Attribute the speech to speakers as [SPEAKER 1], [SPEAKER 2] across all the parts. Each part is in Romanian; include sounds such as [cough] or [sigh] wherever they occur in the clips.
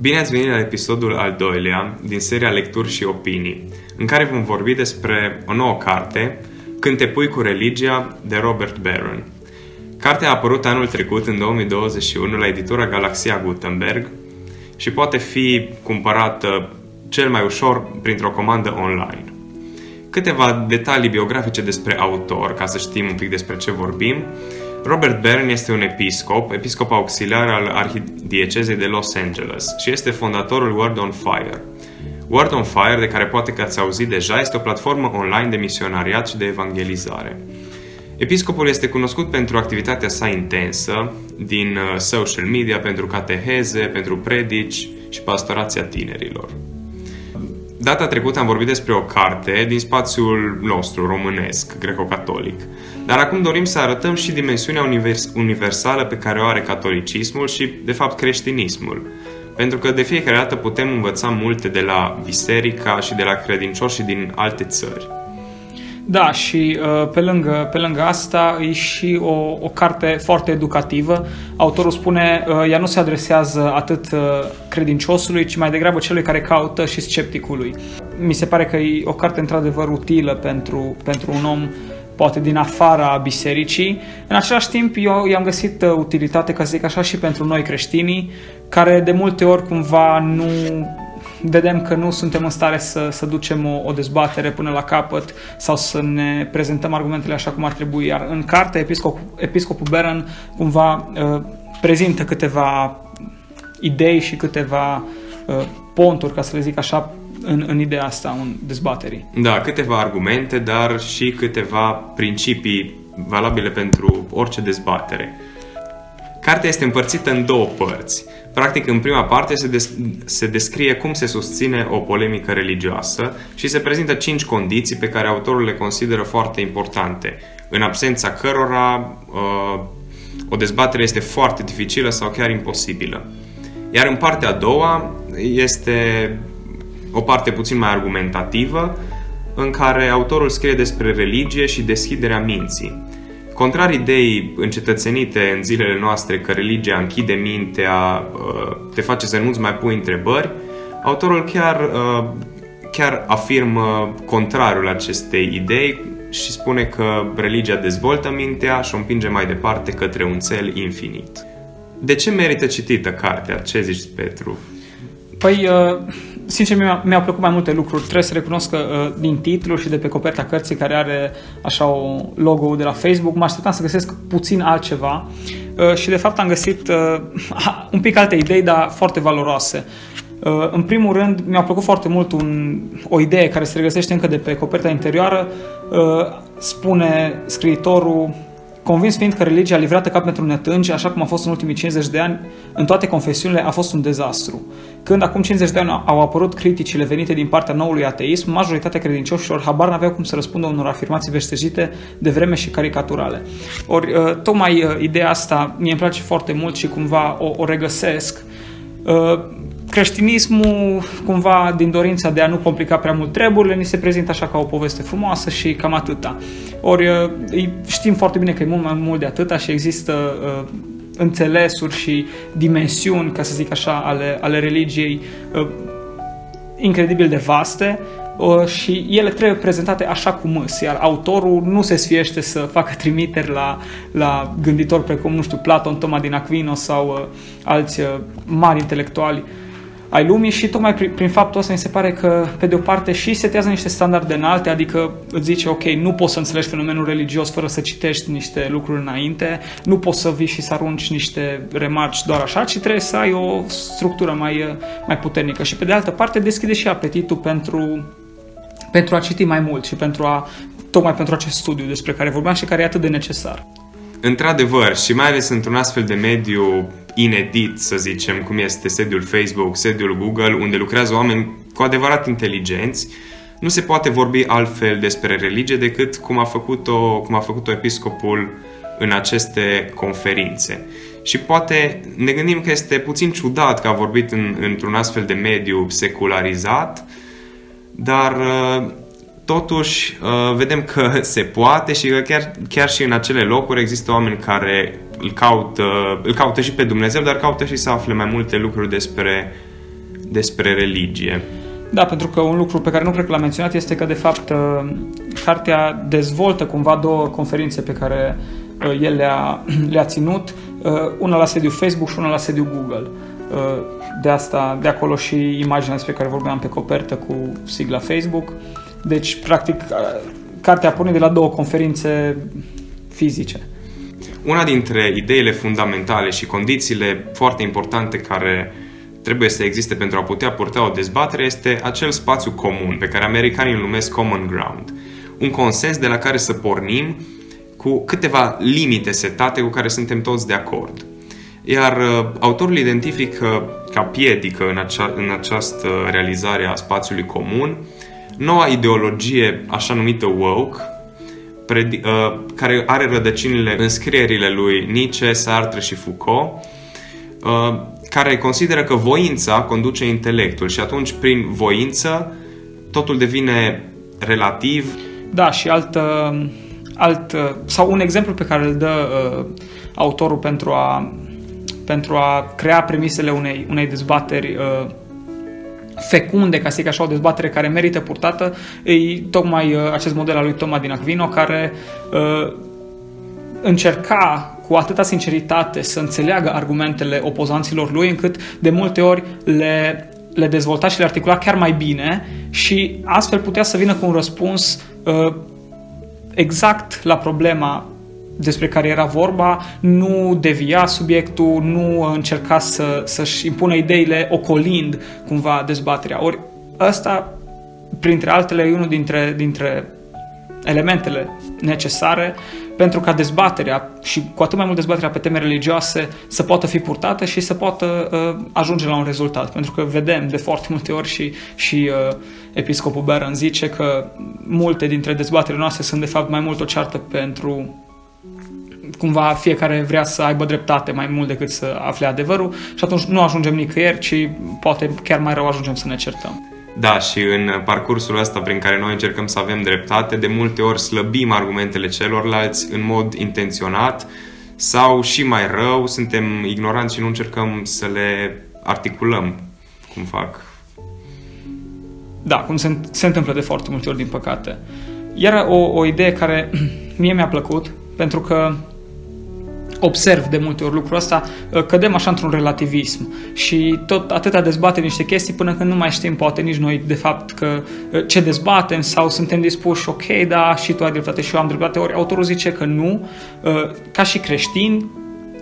[SPEAKER 1] Bine ați venit la episodul al doilea din seria Lecturi și Opinii, în care vom vorbi despre o nouă carte, Când te pui cu religia, de Robert Barron. Cartea a apărut anul trecut, în 2021, la editura Galaxia Gutenberg și poate fi cumpărată cel mai ușor printr-o comandă online. Câteva detalii biografice despre autor, ca să știm un pic despre ce vorbim. Robert Byrne este un episcop, episcop auxiliar al Arhidiecezei de Los Angeles și este fondatorul Word on Fire. Word on Fire, de care poate că ați auzit deja, este o platformă online de misionariat și de evangelizare. Episcopul este cunoscut pentru activitatea sa intensă din uh, social media, pentru cateheze, pentru predici și pastorația tinerilor. Data trecută am vorbit despre o carte din spațiul nostru românesc, greco-catolic. Dar acum dorim să arătăm și dimensiunea univers- universală pe care o are catolicismul și, de fapt, creștinismul. Pentru că de fiecare dată putem învăța multe de la biserica și de la credincioși din alte țări.
[SPEAKER 2] Da, și uh, pe lângă, pe lângă asta e și o, o carte foarte educativă. Autorul spune, uh, ea nu se adresează atât uh, credinciosului, ci mai degrabă celui care caută și scepticului. Mi se pare că e o carte într-adevăr utilă pentru, pentru un om poate din afara bisericii. În același timp, eu i-am găsit utilitate, ca să zic așa, și pentru noi creștinii, care de multe ori cumva nu vedem că nu suntem în stare să, să ducem o, o dezbatere până la capăt sau să ne prezentăm argumentele așa cum ar trebui. Iar în carte, episcop, episcopul Beran cumva uh, prezintă câteva idei și câteva uh, ponturi, ca să le zic așa, în, în ideea asta, în dezbaterii.
[SPEAKER 1] Da, câteva argumente, dar și câteva principii valabile pentru orice dezbatere. Cartea este împărțită în două părți. Practic, în prima parte se, des- se descrie cum se susține o polemică religioasă și se prezintă cinci condiții pe care autorul le consideră foarte importante, în absența cărora uh, o dezbatere este foarte dificilă sau chiar imposibilă. Iar în partea a doua este o parte puțin mai argumentativă, în care autorul scrie despre religie și deschiderea minții. Contrar ideii încetățenite în zilele noastre că religia închide mintea, uh, te face să nu-ți mai pui întrebări, autorul chiar, uh, chiar afirmă contrariul acestei idei și spune că religia dezvoltă mintea și o împinge mai departe către un cel infinit. De ce merită citită cartea? Ce zici, Petru?
[SPEAKER 2] Păi, uh, sincer, mi-a, mi-au plăcut mai multe lucruri. Trebuie să recunosc că uh, din titlu și de pe coperta cărții care are așa o logo de la Facebook, mă așteptam să găsesc puțin altceva uh, și de fapt am găsit [laughs] un pic alte idei, dar foarte valoroase. În primul rând, mi-a plăcut foarte mult un, o idee care se regăsește încă de pe coperta interioară. Spune scriitorul convins fiind că religia livrată ca pentru netângi, așa cum a fost în ultimii 50 de ani, în toate confesiunile a fost un dezastru. Când acum 50 de ani au apărut criticile venite din partea noului ateism, majoritatea credincioșilor habar n-aveau cum să răspundă unor afirmații veștejite de vreme și caricaturale. Ori, uh, tocmai uh, ideea asta mie îmi place foarte mult și cumva o, o regăsesc uh, creștinismul, cumva din dorința de a nu complica prea mult treburile, ni se prezintă așa ca o poveste frumoasă și cam atâta. Ori știm foarte bine că e mult mai mult de atâta și există uh, înțelesuri și dimensiuni, ca să zic așa, ale, ale religiei uh, incredibil de vaste uh, și ele trebuie prezentate așa cum îs, iar autorul nu se sfiește să facă [laughs] trimiteri la, la gânditori precum, nu știu, Platon, Toma din Aquino sau uh, alți uh, mari intelectuali uh, ai lumii și tocmai prin, prin faptul ăsta mi se pare că, pe de o parte, și setează niște standarde înalte, adică îți zice, ok, nu poți să înțelegi fenomenul religios fără să citești niște lucruri înainte, nu poți să vii și să arunci niște remarci doar așa, ci trebuie să ai o structură mai, mai puternică. Și, pe de altă parte, deschide și apetitul pentru, pentru a citi mai mult și pentru a, tocmai pentru acest studiu despre care vorbeam și care e atât de necesar.
[SPEAKER 1] Într-adevăr, și mai ales într-un astfel de mediu inedit, să zicem, cum este sediul Facebook, sediul Google, unde lucrează oameni cu adevărat inteligenți, nu se poate vorbi altfel despre religie decât cum a făcut-o, cum a făcut-o episcopul în aceste conferințe. Și poate ne gândim că este puțin ciudat că a vorbit în, într-un astfel de mediu secularizat, dar totuși uh, vedem că [laughs] se poate și că chiar, chiar și în acele locuri există oameni care îl caută, îl caută și pe Dumnezeu, dar caută și să afle mai multe lucruri despre, despre religie.
[SPEAKER 2] Da, pentru că un lucru pe care nu cred că l-am menționat este că, de fapt, uh, cartea dezvoltă cumva două conferințe pe care uh, el le-a, [clears throat] le-a ținut, uh, una la sediu Facebook și una la sediu Google. De asta, de acolo și imaginea despre care vorbeam pe copertă cu sigla Facebook. Deci, practic, cartea porne de la două conferințe fizice.
[SPEAKER 1] Una dintre ideile fundamentale și condițiile foarte importante care trebuie să existe pentru a putea purta o dezbatere este acel spațiu comun pe care americanii îl numesc common ground. Un consens de la care să pornim cu câteva limite setate cu care suntem toți de acord. Iar uh, autorul identifică ca piedică în, acea, în această realizare a spațiului comun noua ideologie așa numită woke, predi, uh, care are rădăcinile în scrierile lui Nietzsche, Sartre și Foucault, uh, care consideră că voința conduce intelectul și atunci prin voință totul devine relativ.
[SPEAKER 2] Da, și alt, uh, alt uh, sau un exemplu pe care îl dă uh, autorul pentru a, pentru a crea premisele unei, unei dezbateri uh, fecunde, ca să zic așa, o dezbatere care merită purtată, e tocmai uh, acest model al lui Toma din Aquino, care uh, încerca cu atâta sinceritate să înțeleagă argumentele opozanților lui, încât de multe ori le, le dezvolta și le articula chiar mai bine și astfel putea să vină cu un răspuns uh, exact la problema despre care era vorba, nu devia subiectul, nu încerca să, să-și impună ideile ocolind cumva dezbaterea. Ori ăsta, printre altele, e unul dintre, dintre elementele necesare pentru ca dezbaterea și cu atât mai mult dezbaterea pe teme religioase să poată fi purtată și să poată uh, ajunge la un rezultat. Pentru că vedem de foarte multe ori și, și uh, episcopul Baron zice că multe dintre dezbaterile noastre sunt de fapt mai mult o ceartă pentru cumva fiecare vrea să aibă dreptate mai mult decât să afle adevărul și atunci nu ajungem nicăieri, ci poate chiar mai rău ajungem să ne certăm.
[SPEAKER 1] Da, și în parcursul ăsta prin care noi încercăm să avem dreptate, de multe ori slăbim argumentele celorlalți în mod intenționat sau și mai rău, suntem ignoranți și nu încercăm să le articulăm cum fac.
[SPEAKER 2] Da, cum se, se întâmplă de foarte multe ori, din păcate. Iar o, o idee care [clears throat] mie mi-a plăcut, pentru că observ de multe ori lucrul ăsta, uh, cădem așa într-un relativism și tot atâta dezbatem niște chestii până când nu mai știm poate nici noi de fapt că uh, ce dezbatem sau suntem dispuși, ok, da, și tu ai dreptate și eu am dreptate, ori autorul zice că nu, uh, ca și creștini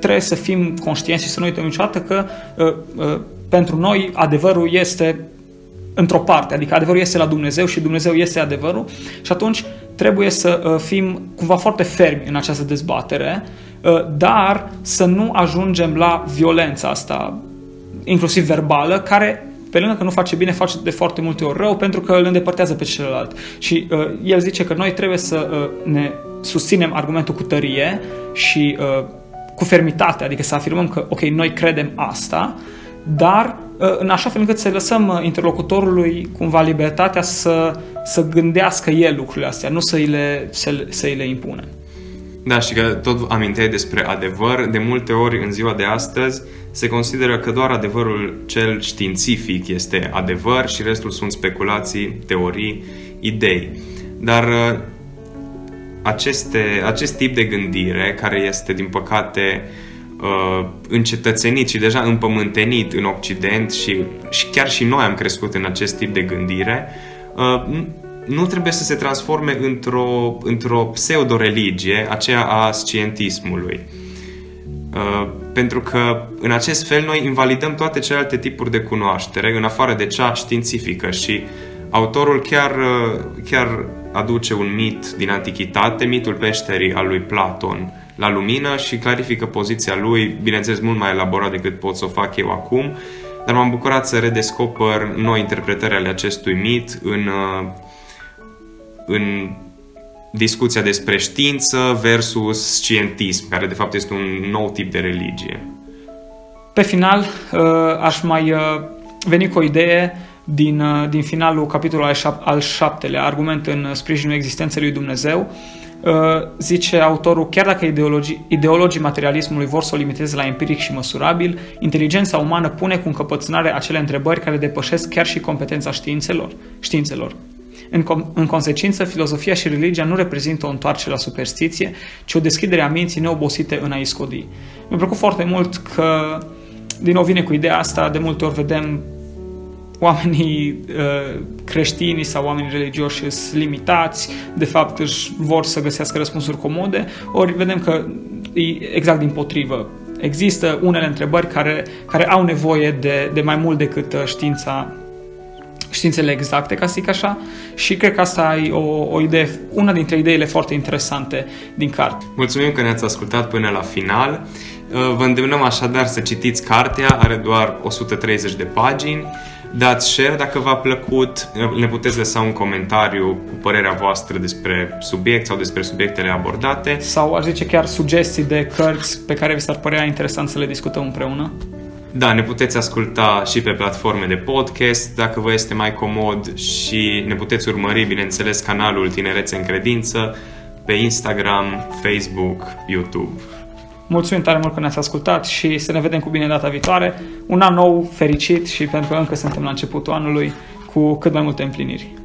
[SPEAKER 2] trebuie să fim conștienți și să nu uităm niciodată că pentru noi adevărul este într-o parte, adică adevărul este la Dumnezeu și Dumnezeu este adevărul și atunci trebuie să fim cumva foarte fermi în această dezbatere. Uh, dar să nu ajungem la violența asta, inclusiv verbală, care pe lângă că nu face bine, face de foarte multe ori rău pentru că îl îndepărtează pe celălalt. Și uh, el zice că noi trebuie să uh, ne susținem argumentul cu tărie și uh, cu fermitate, adică să afirmăm că, ok, noi credem asta, dar uh, în așa fel încât să lăsăm uh, interlocutorului cumva libertatea să, să gândească el lucrurile astea, nu să îi le, să, să îi le impunem.
[SPEAKER 1] Da, și că tot aminteai despre adevăr. De multe ori, în ziua de astăzi, se consideră că doar adevărul cel științific este adevăr și restul sunt speculații, teorii, idei. Dar uh, aceste, acest tip de gândire, care este, din păcate, uh, încetățenit și deja împământenit în Occident și, și chiar și noi am crescut în acest tip de gândire, uh, nu trebuie să se transforme într-o, într-o pseudo-religie, aceea a scientismului. Uh, pentru că în acest fel noi invalidăm toate celelalte tipuri de cunoaștere, în afară de cea științifică și autorul chiar, uh, chiar aduce un mit din antichitate, mitul peșterii al lui Platon, la lumină și clarifică poziția lui, bineînțeles mult mai elaborat decât pot să o fac eu acum, dar m-am bucurat să redescoper noi interpretări ale acestui mit în uh, în discuția despre știință versus scientism, care de fapt este un nou tip de religie.
[SPEAKER 2] Pe final, uh, aș mai uh, veni cu o idee din, uh, din finalul capitolului al șaptelea, argument în sprijinul existenței lui Dumnezeu, Uh, zice autorul, chiar dacă ideologii, ideologii materialismului vor să o limiteze la empiric și măsurabil, inteligența umană pune cu încăpățânare acele întrebări care depășesc chiar și competența științelor. științelor. În, com- în consecință, filozofia și religia nu reprezintă o întoarcere la superstiție, ci o deschidere a minții neobosite în a iscodi. Mi-a plăcut foarte mult că, din nou vine cu ideea asta, de multe ori vedem oamenii uh, creștini sau oamenii religioși sunt limitați, de fapt își vor să găsească răspunsuri comode, ori vedem că e exact din potrivă. Există unele întrebări care, care au nevoie de, de mai mult decât uh, știința științele exacte, ca să zic așa, și cred că asta e o, o idee, una dintre ideile foarte interesante din carte.
[SPEAKER 1] Mulțumim că ne-ați ascultat până la final. Uh, vă îndemnăm așadar să citiți cartea, are doar 130 de pagini dați share dacă v-a plăcut, ne puteți lăsa un comentariu cu părerea voastră despre subiect sau despre subiectele abordate.
[SPEAKER 2] Sau aș zice chiar sugestii de cărți pe care vi s-ar părea interesant să le discutăm împreună.
[SPEAKER 1] Da, ne puteți asculta și pe platforme de podcast dacă vă este mai comod și ne puteți urmări, bineînțeles, canalul Tinerețe în Credință pe Instagram, Facebook, YouTube.
[SPEAKER 2] Mulțumim tare mult că ne-ați ascultat și să ne vedem cu bine data viitoare. Un an nou fericit și pentru că încă suntem la începutul anului cu cât mai multe împliniri.